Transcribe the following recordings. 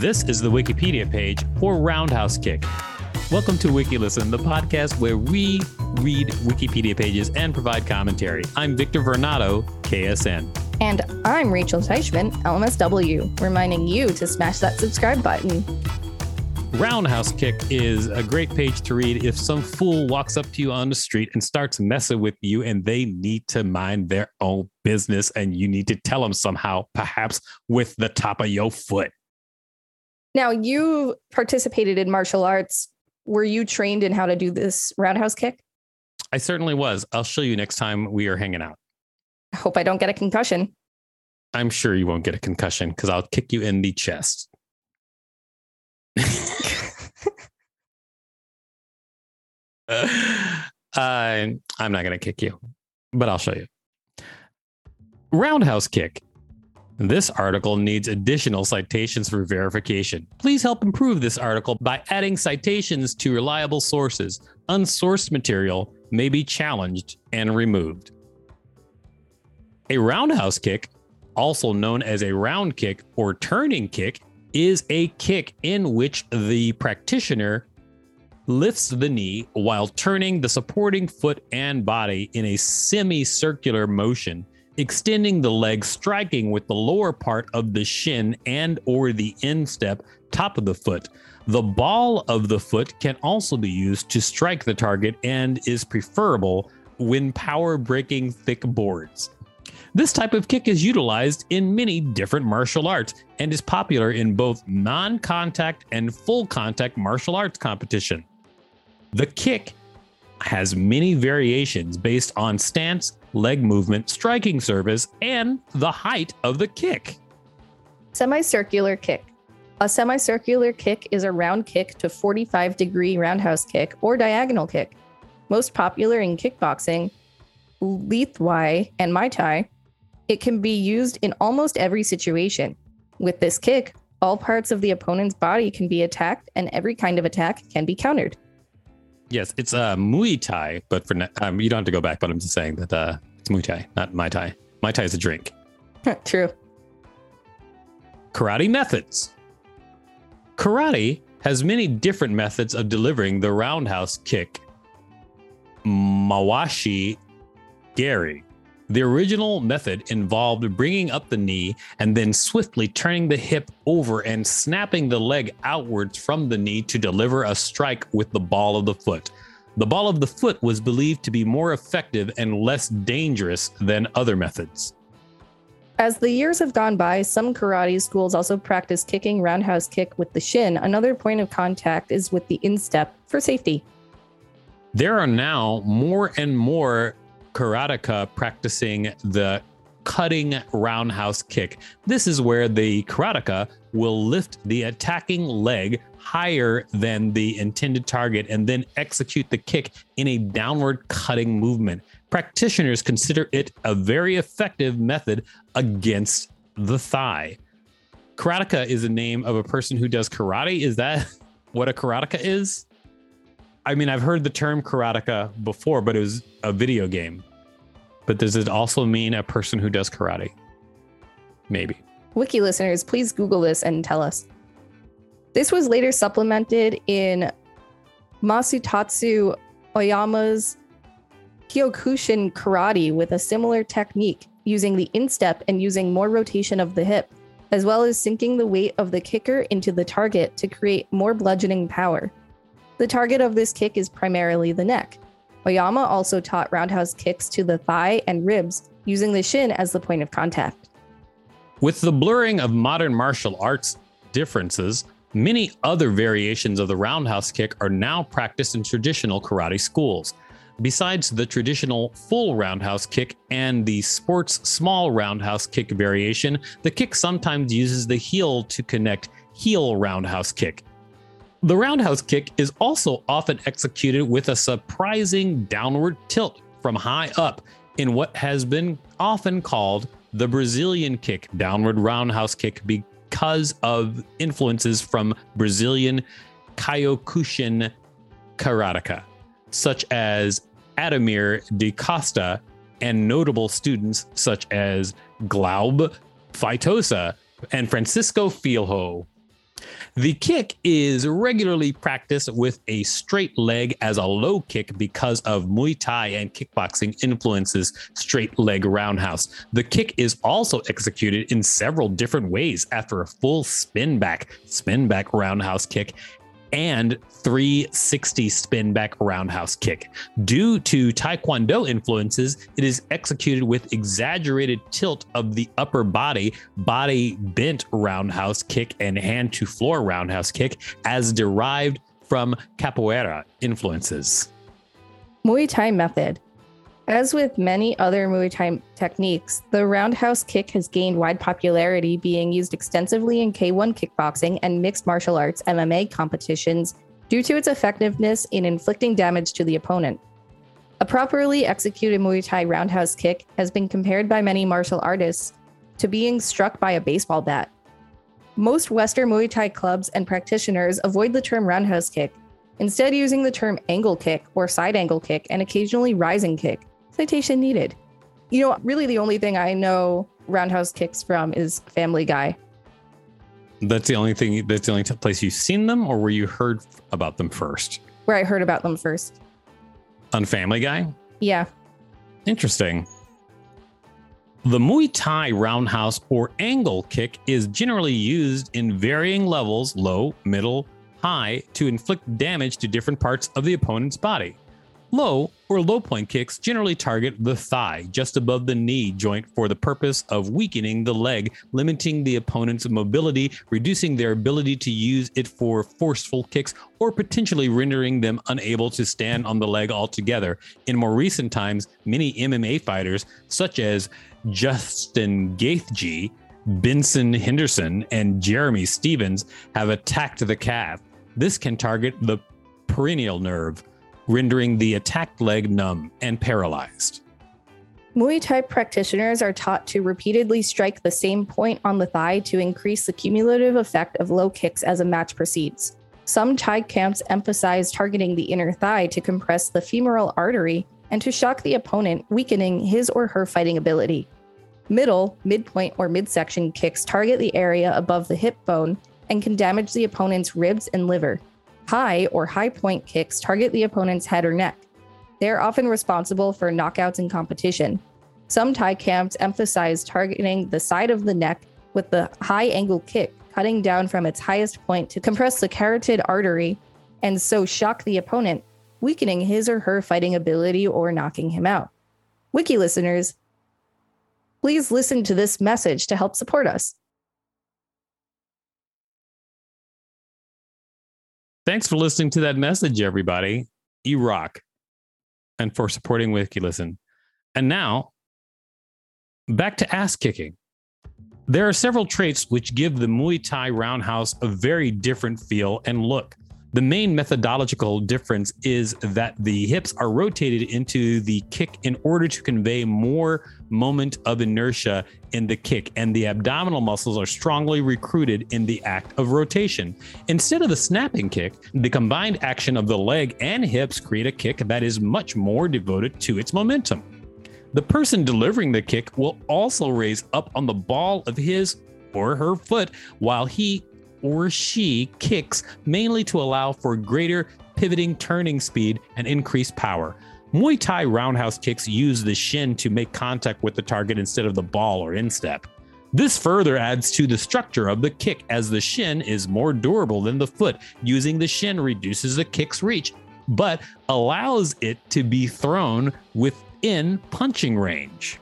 This is the Wikipedia page for Roundhouse Kick. Welcome to WikiListen, the podcast where we read Wikipedia pages and provide commentary. I'm Victor Varnado, KSN. And I'm Rachel Teichman, LMSW, reminding you to smash that subscribe button. Roundhouse Kick is a great page to read if some fool walks up to you on the street and starts messing with you and they need to mind their own business and you need to tell them somehow, perhaps with the top of your foot. Now, you participated in martial arts. Were you trained in how to do this roundhouse kick? I certainly was. I'll show you next time we are hanging out. I hope I don't get a concussion. I'm sure you won't get a concussion because I'll kick you in the chest. uh, I'm not going to kick you, but I'll show you. Roundhouse kick. This article needs additional citations for verification. Please help improve this article by adding citations to reliable sources. Unsourced material may be challenged and removed. A roundhouse kick, also known as a round kick or turning kick, is a kick in which the practitioner lifts the knee while turning the supporting foot and body in a semicircular motion extending the leg striking with the lower part of the shin and or the instep top of the foot the ball of the foot can also be used to strike the target and is preferable when power breaking thick boards this type of kick is utilized in many different martial arts and is popular in both non contact and full contact martial arts competition. The kick has many variations based on stance, leg movement, striking service, and the height of the kick. Semicircular kick. A semicircular kick is a round kick to 45 degree roundhouse kick or diagonal kick. Most popular in kickboxing, Liu and Muay Thai, it can be used in almost every situation. With this kick, all parts of the opponent's body can be attacked, and every kind of attack can be countered. Yes, it's uh, Muay Thai, but for um, you don't have to go back. But I'm just saying that uh, it's Muay Thai, not Mai Tai. Mai Tai is a drink. True. Karate methods. Karate has many different methods of delivering the roundhouse kick. Mawashi Geri the original method involved bringing up the knee and then swiftly turning the hip over and snapping the leg outwards from the knee to deliver a strike with the ball of the foot. The ball of the foot was believed to be more effective and less dangerous than other methods. As the years have gone by, some karate schools also practice kicking roundhouse kick with the shin. Another point of contact is with the instep for safety. There are now more and more karateka practicing the cutting roundhouse kick. This is where the karateka will lift the attacking leg higher than the intended target and then execute the kick in a downward cutting movement. Practitioners consider it a very effective method against the thigh. Karateka is the name of a person who does karate. Is that what a karateka is? I mean, I've heard the term karateka before, but it was a video game. But does it also mean a person who does karate? Maybe. Wiki listeners, please Google this and tell us. This was later supplemented in Masutatsu Oyama's Kyokushin karate with a similar technique, using the instep and using more rotation of the hip, as well as sinking the weight of the kicker into the target to create more bludgeoning power. The target of this kick is primarily the neck. Oyama also taught roundhouse kicks to the thigh and ribs, using the shin as the point of contact. With the blurring of modern martial arts differences, many other variations of the roundhouse kick are now practiced in traditional karate schools. Besides the traditional full roundhouse kick and the sports small roundhouse kick variation, the kick sometimes uses the heel to connect heel roundhouse kick. The roundhouse kick is also often executed with a surprising downward tilt from high up in what has been often called the Brazilian kick, downward roundhouse kick, because of influences from Brazilian Kyokushin karateka, such as Ademir de Costa and notable students such as Glaub Feitosa and Francisco Filho. The kick is regularly practiced with a straight leg as a low kick because of Muay Thai and kickboxing influences straight leg roundhouse. The kick is also executed in several different ways after a full spin back, spin back roundhouse kick and 360 spin back roundhouse kick. Due to Taekwondo influences, it is executed with exaggerated tilt of the upper body, body bent roundhouse kick, and hand to floor roundhouse kick, as derived from capoeira influences. Muay Thai method. As with many other Muay Thai techniques, the roundhouse kick has gained wide popularity, being used extensively in K1 kickboxing and mixed martial arts MMA competitions due to its effectiveness in inflicting damage to the opponent. A properly executed Muay Thai roundhouse kick has been compared by many martial artists to being struck by a baseball bat. Most Western Muay Thai clubs and practitioners avoid the term roundhouse kick, instead, using the term angle kick or side angle kick and occasionally rising kick citation needed. You know, really the only thing I know roundhouse kicks from is Family Guy. That's the only thing. That's the only t- place you've seen them, or where you heard about them first. Where I heard about them first. On Family Guy. Yeah. Interesting. The Muay Thai roundhouse or angle kick is generally used in varying levels, low, middle, high, to inflict damage to different parts of the opponent's body. Low or low point kicks generally target the thigh just above the knee joint for the purpose of weakening the leg, limiting the opponent's mobility, reducing their ability to use it for forceful kicks, or potentially rendering them unable to stand on the leg altogether. In more recent times, many MMA fighters, such as Justin Gaethje, Benson Henderson, and Jeremy Stephens, have attacked the calf. This can target the peroneal nerve rendering the attacked leg numb and paralyzed. Muay Thai practitioners are taught to repeatedly strike the same point on the thigh to increase the cumulative effect of low kicks as a match proceeds. Some Thai camps emphasize targeting the inner thigh to compress the femoral artery and to shock the opponent, weakening his or her fighting ability. Middle, midpoint, or midsection kicks target the area above the hip bone and can damage the opponent's ribs and liver. High or high point kicks target the opponent's head or neck. They are often responsible for knockouts in competition. Some Thai camps emphasize targeting the side of the neck with the high angle kick, cutting down from its highest point to compress the carotid artery and so shock the opponent, weakening his or her fighting ability or knocking him out. Wiki listeners, please listen to this message to help support us. Thanks for listening to that message, everybody. You rock. And for supporting WikiListen. And now, back to ass kicking. There are several traits which give the Muay Thai roundhouse a very different feel and look. The main methodological difference is that the hips are rotated into the kick in order to convey more moment of inertia in the kick, and the abdominal muscles are strongly recruited in the act of rotation. Instead of the snapping kick, the combined action of the leg and hips create a kick that is much more devoted to its momentum. The person delivering the kick will also raise up on the ball of his or her foot while he or she kicks mainly to allow for greater pivoting turning speed and increased power. Muay Thai roundhouse kicks use the shin to make contact with the target instead of the ball or instep. This further adds to the structure of the kick as the shin is more durable than the foot. Using the shin reduces the kick's reach, but allows it to be thrown within punching range.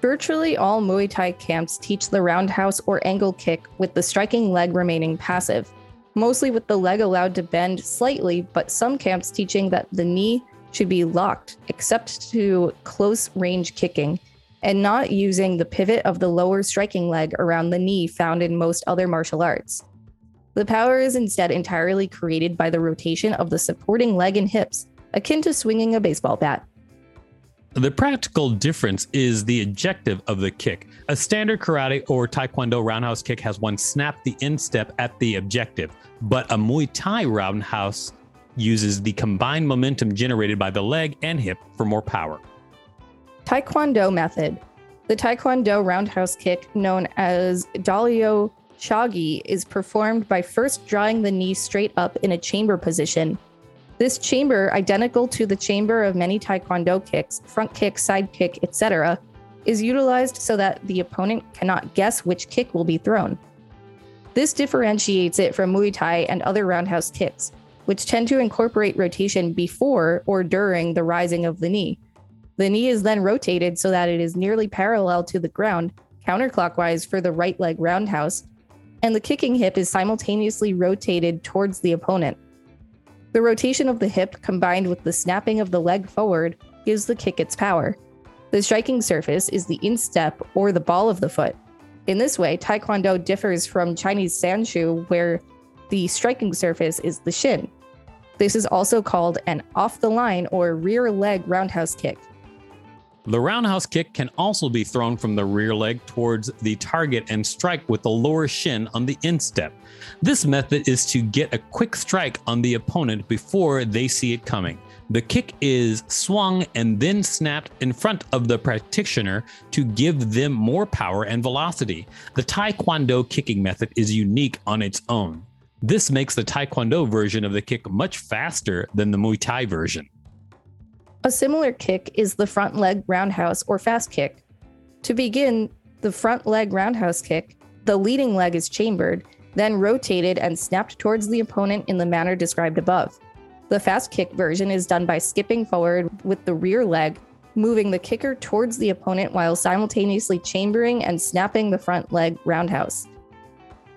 Virtually all Muay Thai camps teach the roundhouse or angle kick with the striking leg remaining passive, mostly with the leg allowed to bend slightly, but some camps teaching that the knee should be locked, except to close range kicking, and not using the pivot of the lower striking leg around the knee found in most other martial arts. The power is instead entirely created by the rotation of the supporting leg and hips, akin to swinging a baseball bat. The practical difference is the objective of the kick. A standard karate or taekwondo roundhouse kick has one snap the instep at the objective, but a Muay Thai roundhouse uses the combined momentum generated by the leg and hip for more power. Taekwondo method. The Taekwondo roundhouse kick, known as Dalio chagi is performed by first drawing the knee straight up in a chamber position. This chamber, identical to the chamber of many taekwondo kicks, front kick, side kick, etc., is utilized so that the opponent cannot guess which kick will be thrown. This differentiates it from Muay Thai and other roundhouse kicks, which tend to incorporate rotation before or during the rising of the knee. The knee is then rotated so that it is nearly parallel to the ground, counterclockwise for the right leg roundhouse, and the kicking hip is simultaneously rotated towards the opponent. The rotation of the hip combined with the snapping of the leg forward gives the kick its power. The striking surface is the instep or the ball of the foot. In this way, Taekwondo differs from Chinese Sanshou, where the striking surface is the shin. This is also called an off the line or rear leg roundhouse kick. The roundhouse kick can also be thrown from the rear leg towards the target and strike with the lower shin on the instep. This method is to get a quick strike on the opponent before they see it coming. The kick is swung and then snapped in front of the practitioner to give them more power and velocity. The Taekwondo kicking method is unique on its own. This makes the Taekwondo version of the kick much faster than the Muay Thai version. A similar kick is the front leg roundhouse or fast kick. To begin the front leg roundhouse kick, the leading leg is chambered, then rotated and snapped towards the opponent in the manner described above. The fast kick version is done by skipping forward with the rear leg, moving the kicker towards the opponent while simultaneously chambering and snapping the front leg roundhouse.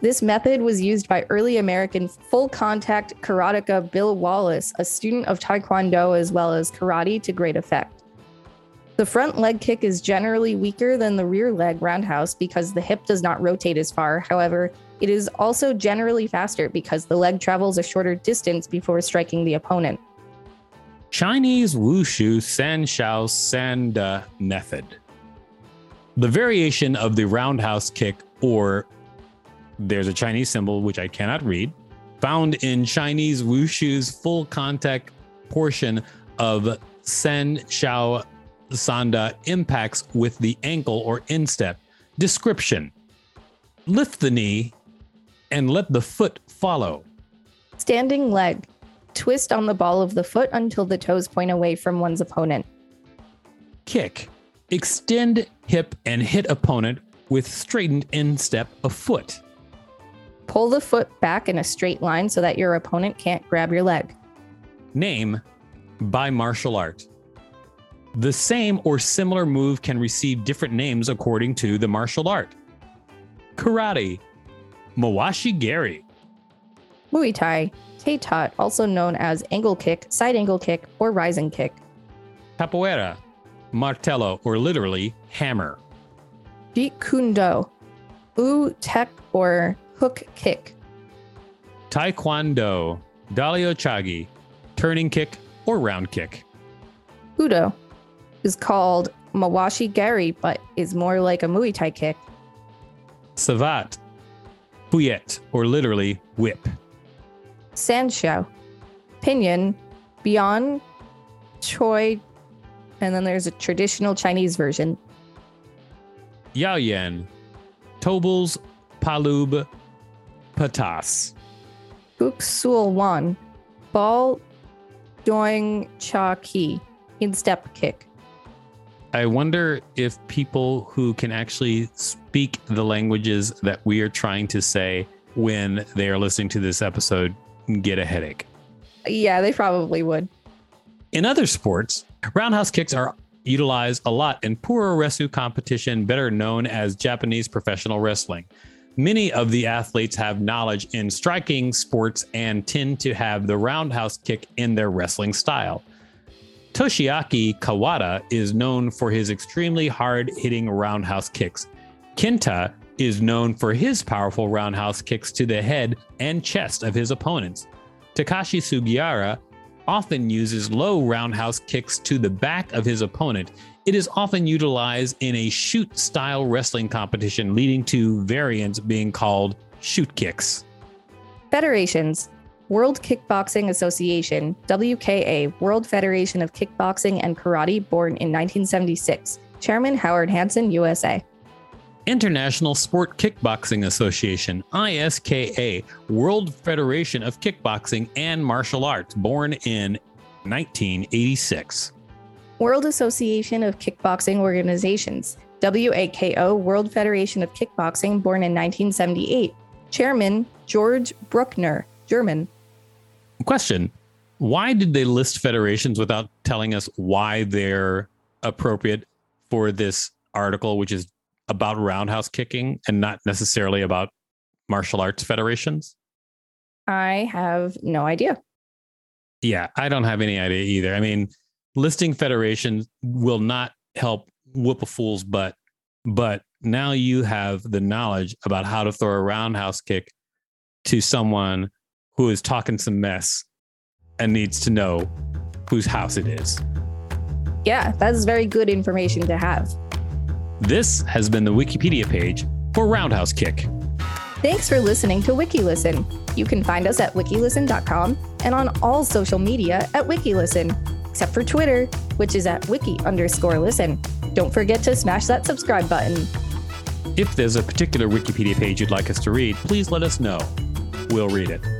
This method was used by early American full contact karateka Bill Wallace, a student of Taekwondo as well as karate, to great effect. The front leg kick is generally weaker than the rear leg roundhouse because the hip does not rotate as far. However, it is also generally faster because the leg travels a shorter distance before striking the opponent. Chinese Wushu Sanshou Sanda method. The variation of the roundhouse kick or there's a Chinese symbol which I cannot read, found in Chinese wushu's full contact portion of Sen Shao Sanda impacts with the ankle or instep. Description Lift the knee and let the foot follow. Standing leg. Twist on the ball of the foot until the toes point away from one's opponent. Kick. Extend hip and hit opponent with straightened instep of foot. Pull the foot back in a straight line so that your opponent can't grab your leg. Name by martial art. The same or similar move can receive different names according to the martial art. Karate, Mawashi Geri. Muay Thai, Taitot, also known as angle kick, side angle kick, or rising kick. Capoeira, martelo, or literally hammer. Jeet Kune Do, U Tek or hook kick. Taekwondo, Dalio Chagi, turning kick or round kick. Udo is called Mawashi Geri, but is more like a Muay Thai kick. Savate, Puyet, or literally whip. Sanshou, Pinyin, Beyond, Choi, and then there's a traditional Chinese version. Yaoyan, Tobles, Palub, Patas. Sul Wan, Ball Doing Cha Ki, instep kick. I wonder if people who can actually speak the languages that we are trying to say when they are listening to this episode get a headache. Yeah, they probably would. In other sports, roundhouse kicks are utilized a lot in puroresu competition, better known as Japanese professional wrestling. Many of the athletes have knowledge in striking sports and tend to have the roundhouse kick in their wrestling style. Toshiaki Kawada is known for his extremely hard hitting roundhouse kicks. Kenta is known for his powerful roundhouse kicks to the head and chest of his opponents. Takashi Sugiura often uses low roundhouse kicks to the back of his opponent it is often utilized in a shoot style wrestling competition, leading to variants being called shoot kicks. Federations World Kickboxing Association, WKA, World Federation of Kickboxing and Karate, born in 1976. Chairman Howard Hanson, USA. International Sport Kickboxing Association, ISKA, World Federation of Kickboxing and Martial Arts, born in 1986. World Association of Kickboxing Organizations, WAKO, World Federation of Kickboxing, born in 1978. Chairman George Bruckner, German. Question Why did they list federations without telling us why they're appropriate for this article, which is about roundhouse kicking and not necessarily about martial arts federations? I have no idea. Yeah, I don't have any idea either. I mean, listing federations will not help whoop a fool's butt, but now you have the knowledge about how to throw a roundhouse kick to someone who is talking some mess and needs to know whose house it is. Yeah, that's very good information to have. This has been the Wikipedia page for Roundhouse Kick. Thanks for listening to WikiListen. You can find us at wikilisten.com and on all social media at WikiListen, except for Twitter, which is at wiki underscore listen. Don't forget to smash that subscribe button. If there's a particular Wikipedia page you'd like us to read, please let us know. We'll read it.